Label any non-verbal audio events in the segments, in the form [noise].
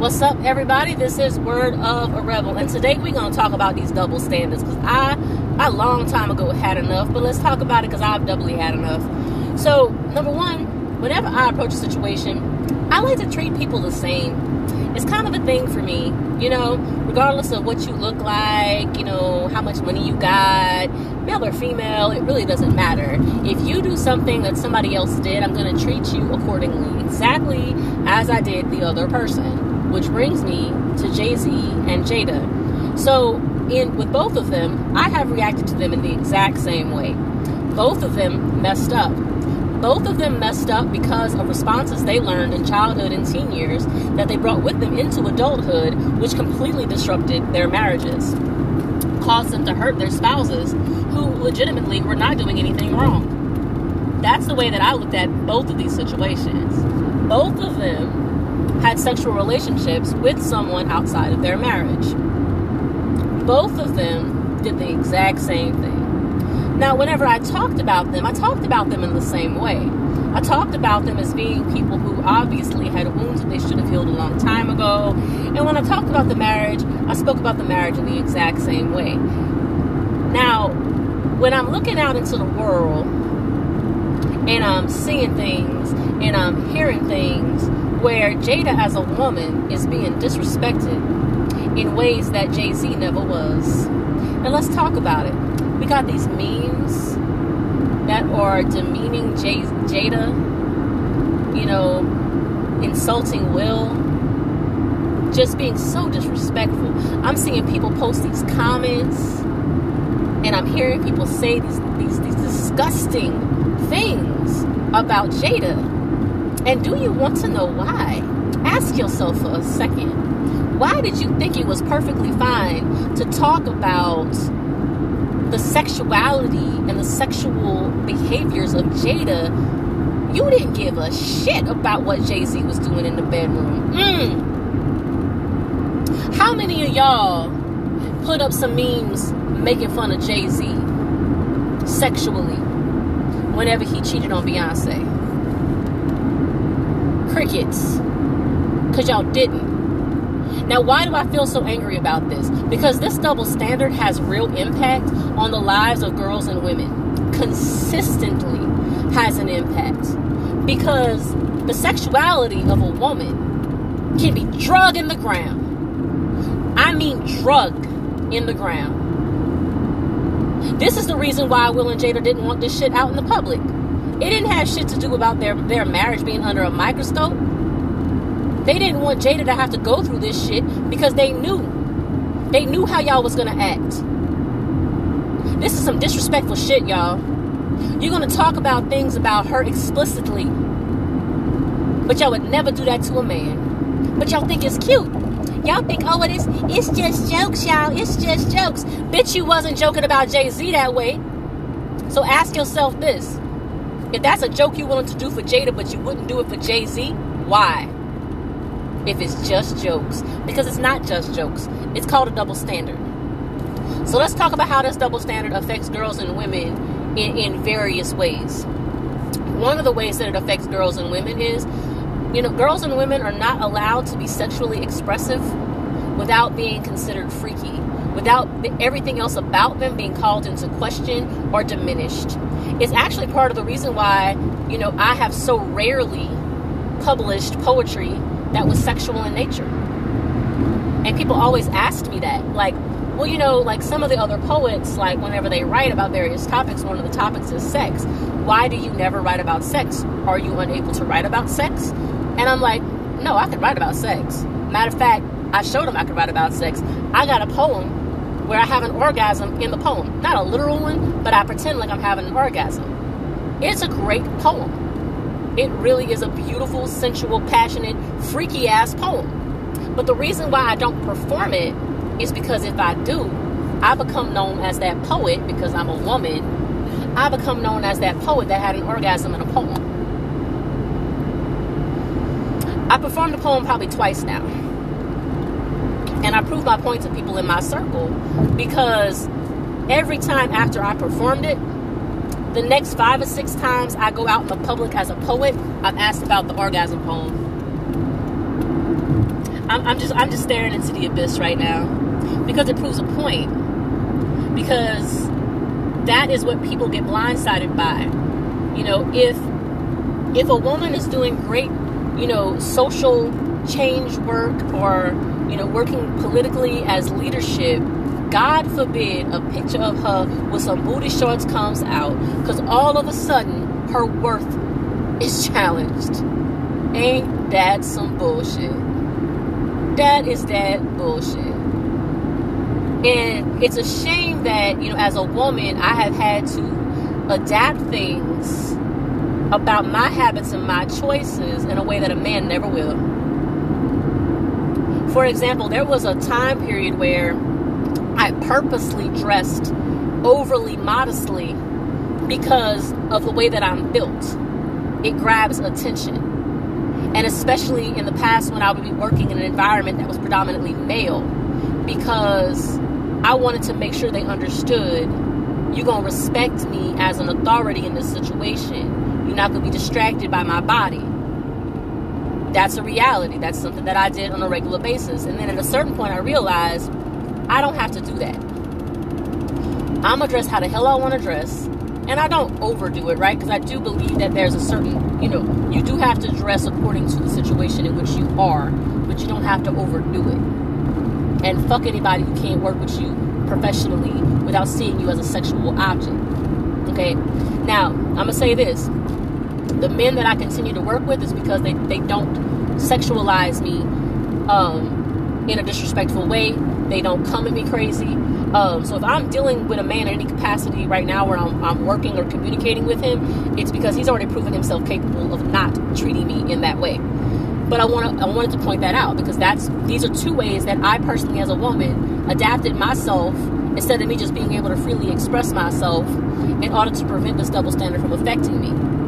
What's up, everybody? This is Word of a Rebel, and today we're gonna talk about these double standards because I, a long time ago, had enough. But let's talk about it because I've doubly had enough. So, number one, whenever I approach a situation, I like to treat people the same. It's kind of a thing for me, you know, regardless of what you look like, you know, how much money you got, male or female, it really doesn't matter. If you do something that somebody else did, I'm to treat you accordingly, exactly as I did the other person which brings me to Jay Z and Jada. So, in with both of them, I have reacted to them in the exact same way. Both of them messed up. Both of them messed up because of responses they learned in childhood and teen years that they brought with them into adulthood, which completely disrupted their marriages, caused them to hurt their spouses who legitimately were not doing anything wrong. That's the way that I looked at both of these situations. Both of them had sexual relationships with someone outside of their marriage. Both of them did the exact same thing. Now, whenever I talked about them, I talked about them in the same way. I talked about them as being people who obviously had wounds that they should have healed a long time ago. And when I talked about the marriage, I spoke about the marriage in the exact same way. Now, when I'm looking out into the world and I'm seeing things and I'm hearing things where Jada as a woman is being disrespected in ways that Jay Z never was. And let's talk about it. We got these memes that are demeaning Jay- Jada, you know, insulting Will, just being so disrespectful. I'm seeing people post these comments and I'm hearing people say these, these, these disgusting things about Jada and do you want to know why? Ask yourself for a second. Why did you think it was perfectly fine to talk about the sexuality and the sexual behaviors of Jada? You didn't give a shit about what Jay Z was doing in the bedroom. Mm. How many of y'all put up some memes making fun of Jay Z sexually whenever he cheated on Beyonce? Crickets because y'all didn't. Now, why do I feel so angry about this? Because this double standard has real impact on the lives of girls and women. Consistently has an impact. Because the sexuality of a woman can be drug in the ground. I mean, drug in the ground. This is the reason why Will and Jada didn't want this shit out in the public. It didn't have shit to do about their, their marriage being under a microscope. They didn't want Jada to have to go through this shit because they knew. They knew how y'all was gonna act. This is some disrespectful shit, y'all. You're gonna talk about things about her explicitly. But y'all would never do that to a man. But y'all think it's cute. Y'all think, oh, it is, it's just jokes, y'all. It's just jokes. Bitch, you wasn't joking about Jay Z that way. So ask yourself this if that's a joke you're willing to do for Jada, but you wouldn't do it for Jay Z, why? If it's just jokes. Because it's not just jokes, it's called a double standard. So let's talk about how this double standard affects girls and women in, in various ways. One of the ways that it affects girls and women is, you know, girls and women are not allowed to be sexually expressive without being considered freaky, without everything else about them being called into question or diminished it's actually part of the reason why, you know, I have so rarely published poetry that was sexual in nature. And people always asked me that. Like, well, you know, like some of the other poets, like whenever they write about various topics, one of the topics is sex. Why do you never write about sex? Are you unable to write about sex? And I'm like, no, I can write about sex. Matter of fact, I showed them I could write about sex. I got a poem where I have an orgasm in the poem. Not a literal one, but I pretend like I'm having an orgasm. It's a great poem. It really is a beautiful, sensual, passionate, freaky ass poem. But the reason why I don't perform it is because if I do, I become known as that poet because I'm a woman. I become known as that poet that had an orgasm in a poem. I performed the poem probably twice now and I proved my point to people in my circle because every time after I performed it, the next five or six times I go out in the public as a poet, I'm asked about the orgasm poem. I'm, I'm just I'm just staring into the abyss right now because it proves a point. Because that is what people get blindsided by. You know, if if a woman is doing great, you know, social change work or you know working politically as leadership god forbid a picture of her with some booty shorts comes out because all of a sudden her worth is [laughs] challenged. Ain't that some bullshit? That is that bullshit. And it's a shame that you know as a woman i have had to adapt things about my habits and my choices in a way that a man never will for example, there was a time period where I purposely dressed overly modestly because of the way that I'm built. It grabs attention. And especially in the past when I would be working in an environment that was predominantly male, because I wanted to make sure they understood you're going to respect me as an authority in this situation. You're not going to be distracted by my body that's a reality. That's something that I did on a regular basis. And then at a certain point, I realized I don't have to do that. I'm gonna dress how the hell I want to dress, and I don't overdo it, right? Because I do believe that there's a certain, you know, you do have to dress according to the situation in which you are, but you don't have to overdo it. And fuck anybody who can't work with you professionally without seeing you as a sexual object. Okay. Now I'm gonna say this: the men that I continue to work with is because they, they don't sexualize me um, in a disrespectful way. They don't come at me crazy. Um, so if I'm dealing with a man in any capacity right now where I'm, I'm working or communicating with him, it's because he's already proven himself capable of not treating me in that way. But I want I wanted to point that out because that's these are two ways that I personally, as a woman, adapted myself instead of me just being able to freely express myself in order to prevent this double standard from affecting me.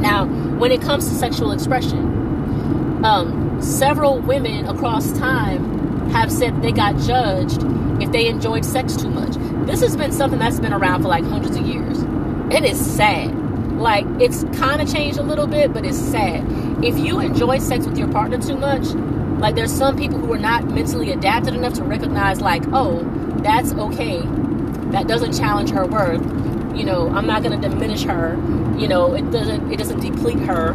Now, when it comes to sexual expression, um, several women across time have said they got judged if they enjoyed sex too much. This has been something that's been around for like hundreds of years. And it's sad. Like, it's kind of changed a little bit, but it's sad. If you enjoy sex with your partner too much, like, there's some people who are not mentally adapted enough to recognize, like, oh, that's okay. That doesn't challenge her worth you know i'm not going to diminish her you know it doesn't it doesn't deplete her.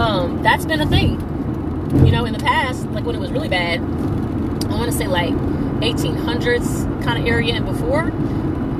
Um, that's been a thing you know in the past like when it was really bad i want to say like 1800s kind of area and before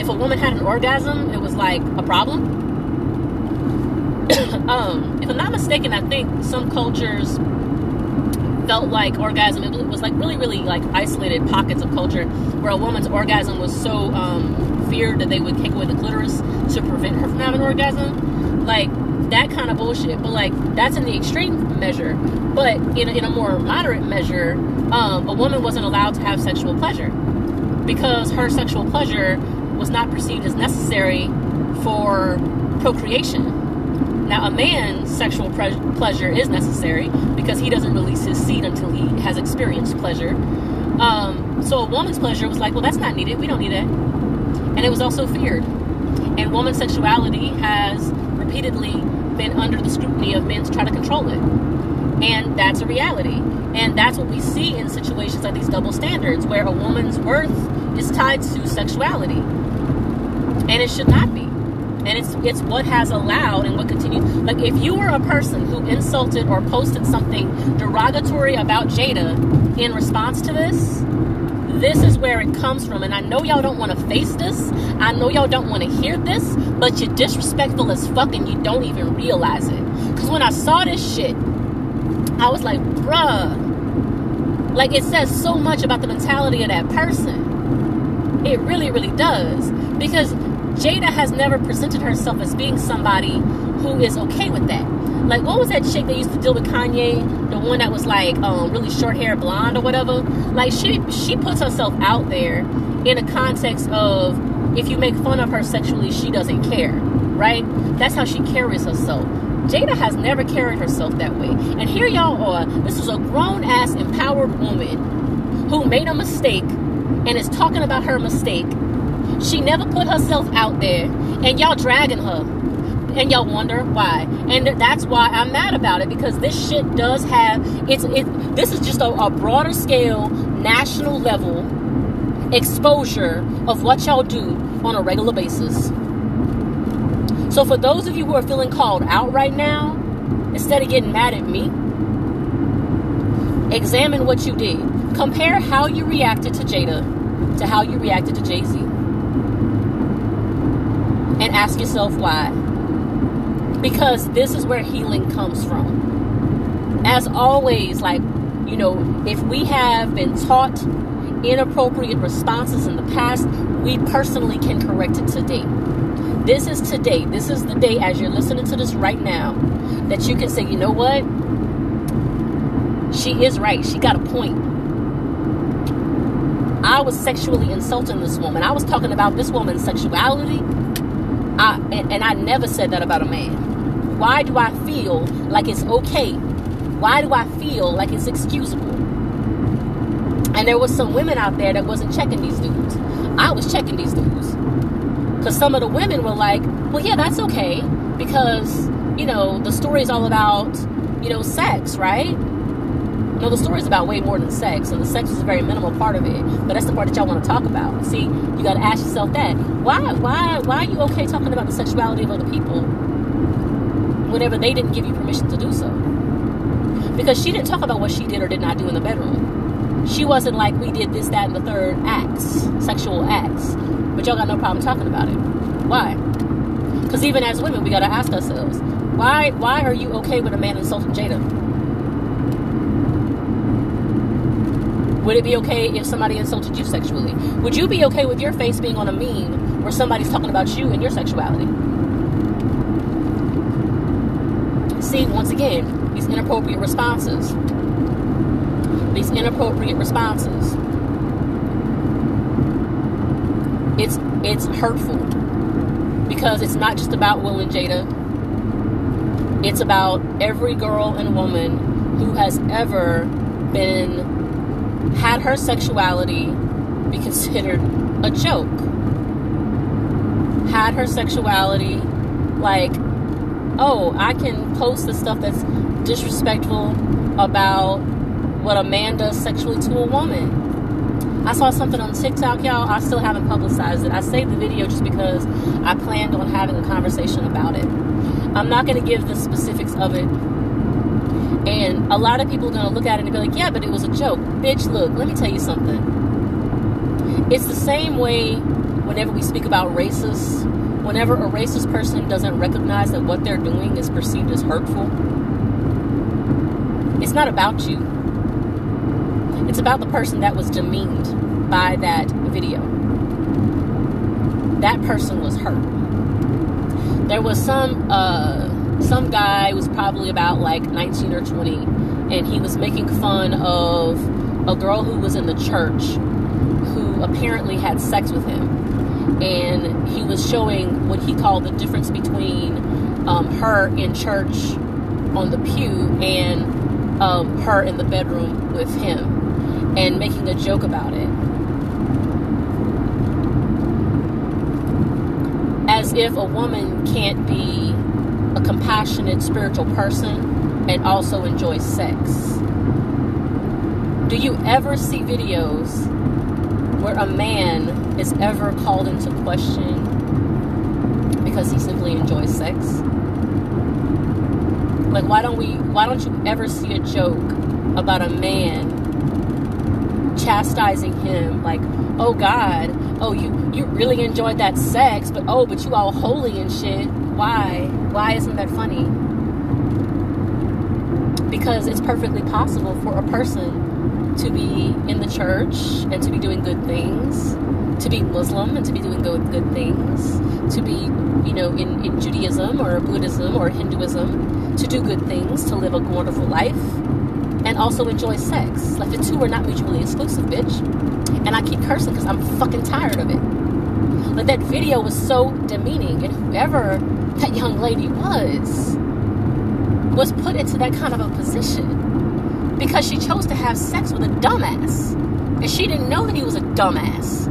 if a woman had an orgasm it was like a problem. [coughs] Um, if i'm not mistaken i think some cultures felt like orgasm it was like really really like isolated pockets of culture where a woman's orgasm was so um, feared that they would take away the clitoris to prevent her from having an orgasm. Like that kind of bullshit. But like that's in the extreme measure. But in a, in a more moderate measure, um, a woman wasn't allowed to have sexual pleasure because her sexual pleasure was not perceived as necessary for procreation. Now, a man's sexual pre- pleasure is necessary because he doesn't release his seed until he has experienced pleasure. Um, so, a woman's pleasure was like, well, that's not needed. We don't need that and it was also feared. And woman's sexuality has repeatedly been under the scrutiny of men to try to control it. And that's a reality. And that's what we see in situations like these double standards, where a woman's worth is tied to sexuality. And it should not be. And it's it's what has allowed and what continues. Like if you were a person who insulted or posted something derogatory about Jada in response to this, this is where it comes from. And I know y'all don't want to face this. I know y'all don't want to hear this, but you're disrespectful as fuck and you don't even realize it. Because when I saw this shit, I was like, bruh. Like, it says so much about the mentality of that person. It really, really does. Because Jada has never presented herself as being somebody who is okay with that. Like, what was that chick that used to deal with Kanye? The one that was like um, really short hair, blonde or whatever. Like, she she puts herself out there in a context of if you make fun of her sexually, she doesn't care, right? That's how she carries herself. Jada has never carried herself that way. And here y'all are. This is a grown ass, empowered woman who made a mistake and is talking about her mistake. She never put herself out there, and y'all dragging her and y'all wonder why. And that's why i'm mad about it because this shit does have it's it this is just a, a broader scale national level exposure of what y'all do on a regular basis. So for those of you who are feeling called out right now instead of getting mad at me examine what you did. Compare how you reacted to jada to how you reacted to jay-z. And ask yourself why because this is where healing comes from. As always, like, you know, if we have been taught inappropriate responses in the past, we personally can correct it today. This is today. This is the day, as you're listening to this right now, that you can say, you know what? She is right. She got a point. I was sexually insulting this woman. I was talking about this woman's sexuality. I, and, and I never said that about a man. Why do I feel like it's okay? Why do I feel like it's excusable? And there was some women out there that wasn't checking these dudes. I was checking these dudes. Because some of the women were like, well, yeah, that's okay. Because, you know, the story is all about, you know, sex, right? No, the story is about way more than sex, and the sex is a very minimal part of it. But that's the part that y'all want to talk about. See, you got to ask yourself that. Why, why, why are you okay talking about the sexuality of other people whenever they didn't give you permission to do so. Because she didn't talk about what she did or did not do in the bedroom. She wasn't like we did this, that, and the third acts, sexual acts. But y'all got no problem talking about it. Why? Because even as women, we got to ask ourselves, why why are you okay with a man insulting Jada? Would it be okay if somebody insulted you sexually? Would you be okay with your face being on a meme where somebody's talking about you and your sexuality? See, once again, these inappropriate responses. These inappropriate responses. It's it's hurtful because it's not just about Will and Jada. It's about every girl and woman who has ever been had her sexuality be considered a joke. Had her sexuality like oh, I can post the stuff that's disrespectful about what a man does sexually to a woman. I saw something on TikTok, y'all. I still haven't publicized it. I saved the video just because I planned on having a conversation about it. I'm not going to give the specifics of it. And a lot of people are going to look at it and be like, yeah, but it was a joke. Bitch, look, let me tell you something. It's the same way whenever we speak about racists whenever a racist person doesn't recognize that what they're doing is perceived as hurtful, it's not about you. It's about the person that was demeaned by that video. That person was hurt. There was some uh, some guy was probably about like 19 or 20, and he was making fun of a girl who was in the church who apparently had sex with him and he was showing what he called the difference between um, her in church on the pew and um, her in the bedroom with him and making a joke about it. As if a woman can't be a compassionate spiritual person and also enjoy sex. Do you ever see videos where a man is ever called into question because he simply enjoys sex? Like why don't we why don't you ever see a joke about a man chastising him like, "Oh god, oh you you really enjoyed that sex, but oh, but you all holy and shit. Why? Why isn't that funny?" Because it's perfectly possible for a person to be in the church and to be doing good things, to be Muslim and to be doing good, good things, to be, you know, in, in Judaism or Buddhism or Hinduism, to do good things, to live a wonderful life, and also enjoy sex. Like the two are not mutually exclusive, bitch. And I keep cursing because I'm fucking tired of it. But that video was so demeaning, and whoever that young lady was, was put into that kind of a position because she chose to have sex with a dumbass. And she didn't know that he was a dumbass.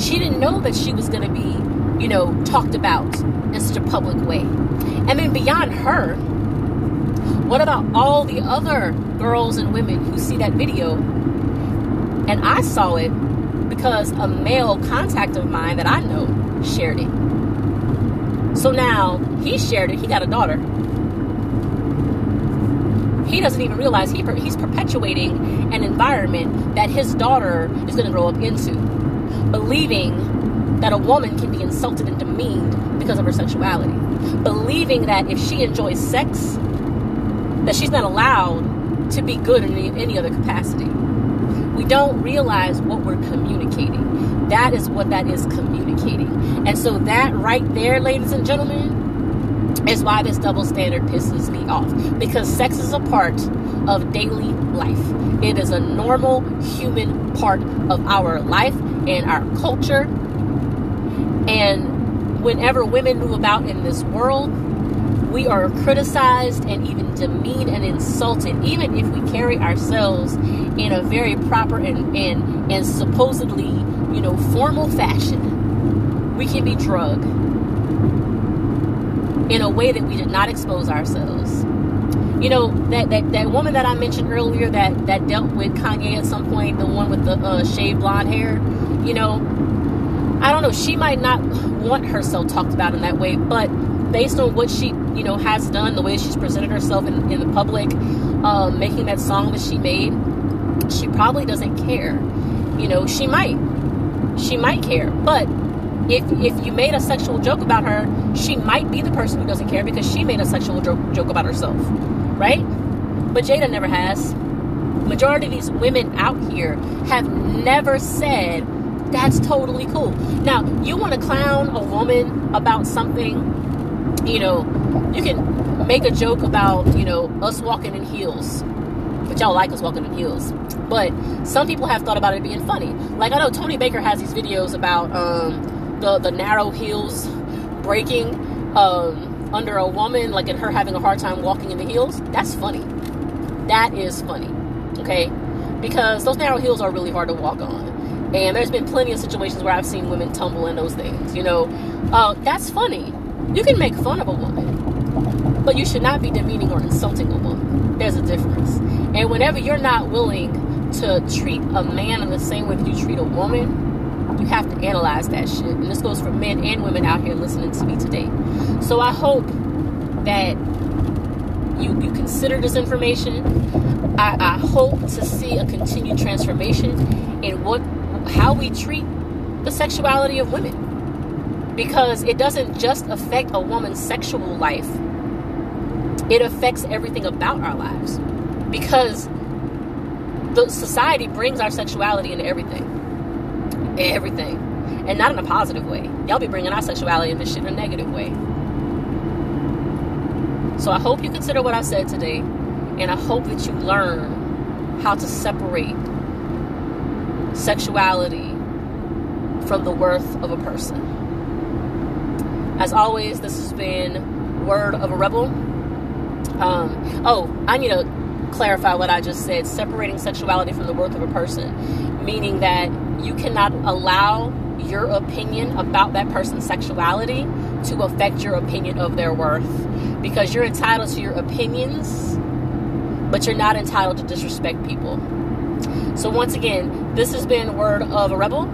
She didn't know that she was going to be you know, talked about in such a public way? And then beyond her, what about all the other girls and women who see that video? And I saw it because a male contact of mine that I know shared it. So now he shared it, he got a daughter. He doesn't even realize he, he's perpetuating an environment that his daughter is going to grow up into, believing that a woman can be insulted and demeaned because of her sexuality, believing that if she enjoys sex, that she's not allowed to be good in any, any other capacity. We don't realize what we're communicating. That is what that is communicating. And so, that right there, ladies and gentlemen, is why this double standard pisses me off. Because sex is a part of daily life, it is a normal human part of our life and our culture. And whenever women move about in this world, we are criticized and even demeaned and insulted, even if we carry ourselves in a very proper and, and, and supposedly, you know, formal fashion. We can be drugged in a way that we did not expose ourselves. You know, that, that, that woman that I mentioned earlier that, that dealt with Kanye at some point, the one with the uh, shaved blonde hair, you know, I don't know, she might not want herself talked about in that way, but based on what she you know has done the way she's presented herself in, in the public um, making that song that she made she probably doesn't care you know she might she might care but if if you made a sexual joke about her she might be the person who doesn't care because she made a sexual joke, joke about herself right but jada never has majority of these women out here have never said that's totally cool now you want to clown a woman about something you know, you can make a joke about, you know, us walking in heels. But y'all like us walking in heels. But some people have thought about it being funny. Like I know Tony Baker has these videos about um, the the narrow heels breaking um, under a woman, like and her having a hard time walking in the heels. That's funny. That is funny. Okay, because those narrow heels are really hard to walk on. And there's been plenty of situations where I've seen women tumble in those things. You know, uh, that's funny you can make fun of a woman, but you should not be demeaning or insulting a woman. There's a difference. And whenever you're not willing to treat a man in the same way that you treat a woman, you have to analyze that shit. And this goes for men and women out here listening to me today. So I hope that you, you consider this information. I, I hope to see a continued transformation in what how we treat the sexuality of women because it doesn't just affect a woman's sexual life, it affects everything about our lives. Because the society brings our sexuality into everything. Everything. And not in a positive way. Y'all be bringing our sexuality into shit in a negative way. So I hope you consider what I said today. And I hope that you learn how to separate sexuality from the worth of a person. As always, this has been Word of a Rebel. Um, oh, I need to clarify what I just said separating sexuality from the worth of a person, meaning that you cannot allow your opinion about that person's sexuality to affect your opinion of their worth because you're entitled to your opinions, but you're not entitled to disrespect people. So, once again, this has been Word of a Rebel.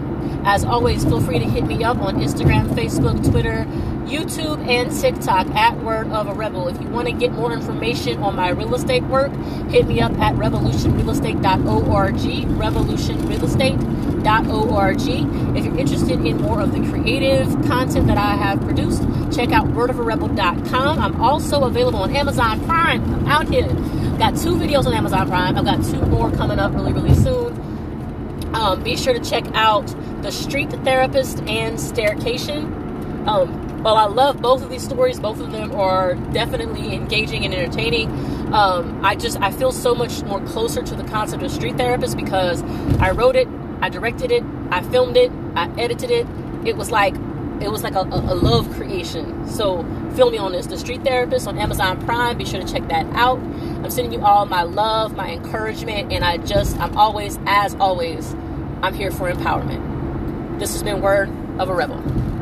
As always, feel free to hit me up on Instagram, Facebook, Twitter, YouTube, and TikTok at Word of a Rebel. If you want to get more information on my real estate work, hit me up at revolutionrealestate.org. Revolutionrealestate.org. If you're interested in more of the creative content that I have produced, check out wordofarebel.com. I'm also available on Amazon Prime. I'm out here. Got two videos on Amazon Prime. I've got two more coming up really, really soon. Um, be sure to check out The Street Therapist and Staircation. Um, while I love both of these stories, both of them are definitely engaging and entertaining. Um, I just I feel so much more closer to the concept of street therapist because I wrote it, I directed it, I filmed it, I edited it. It was like it was like a, a, love creation. So feel me on this. The Street Therapist on Amazon Prime. Be sure to check that out. I'm sending you all my love, my encouragement, and I just I'm always, as always, I'm here for empowerment. This has been Word of a Rebel.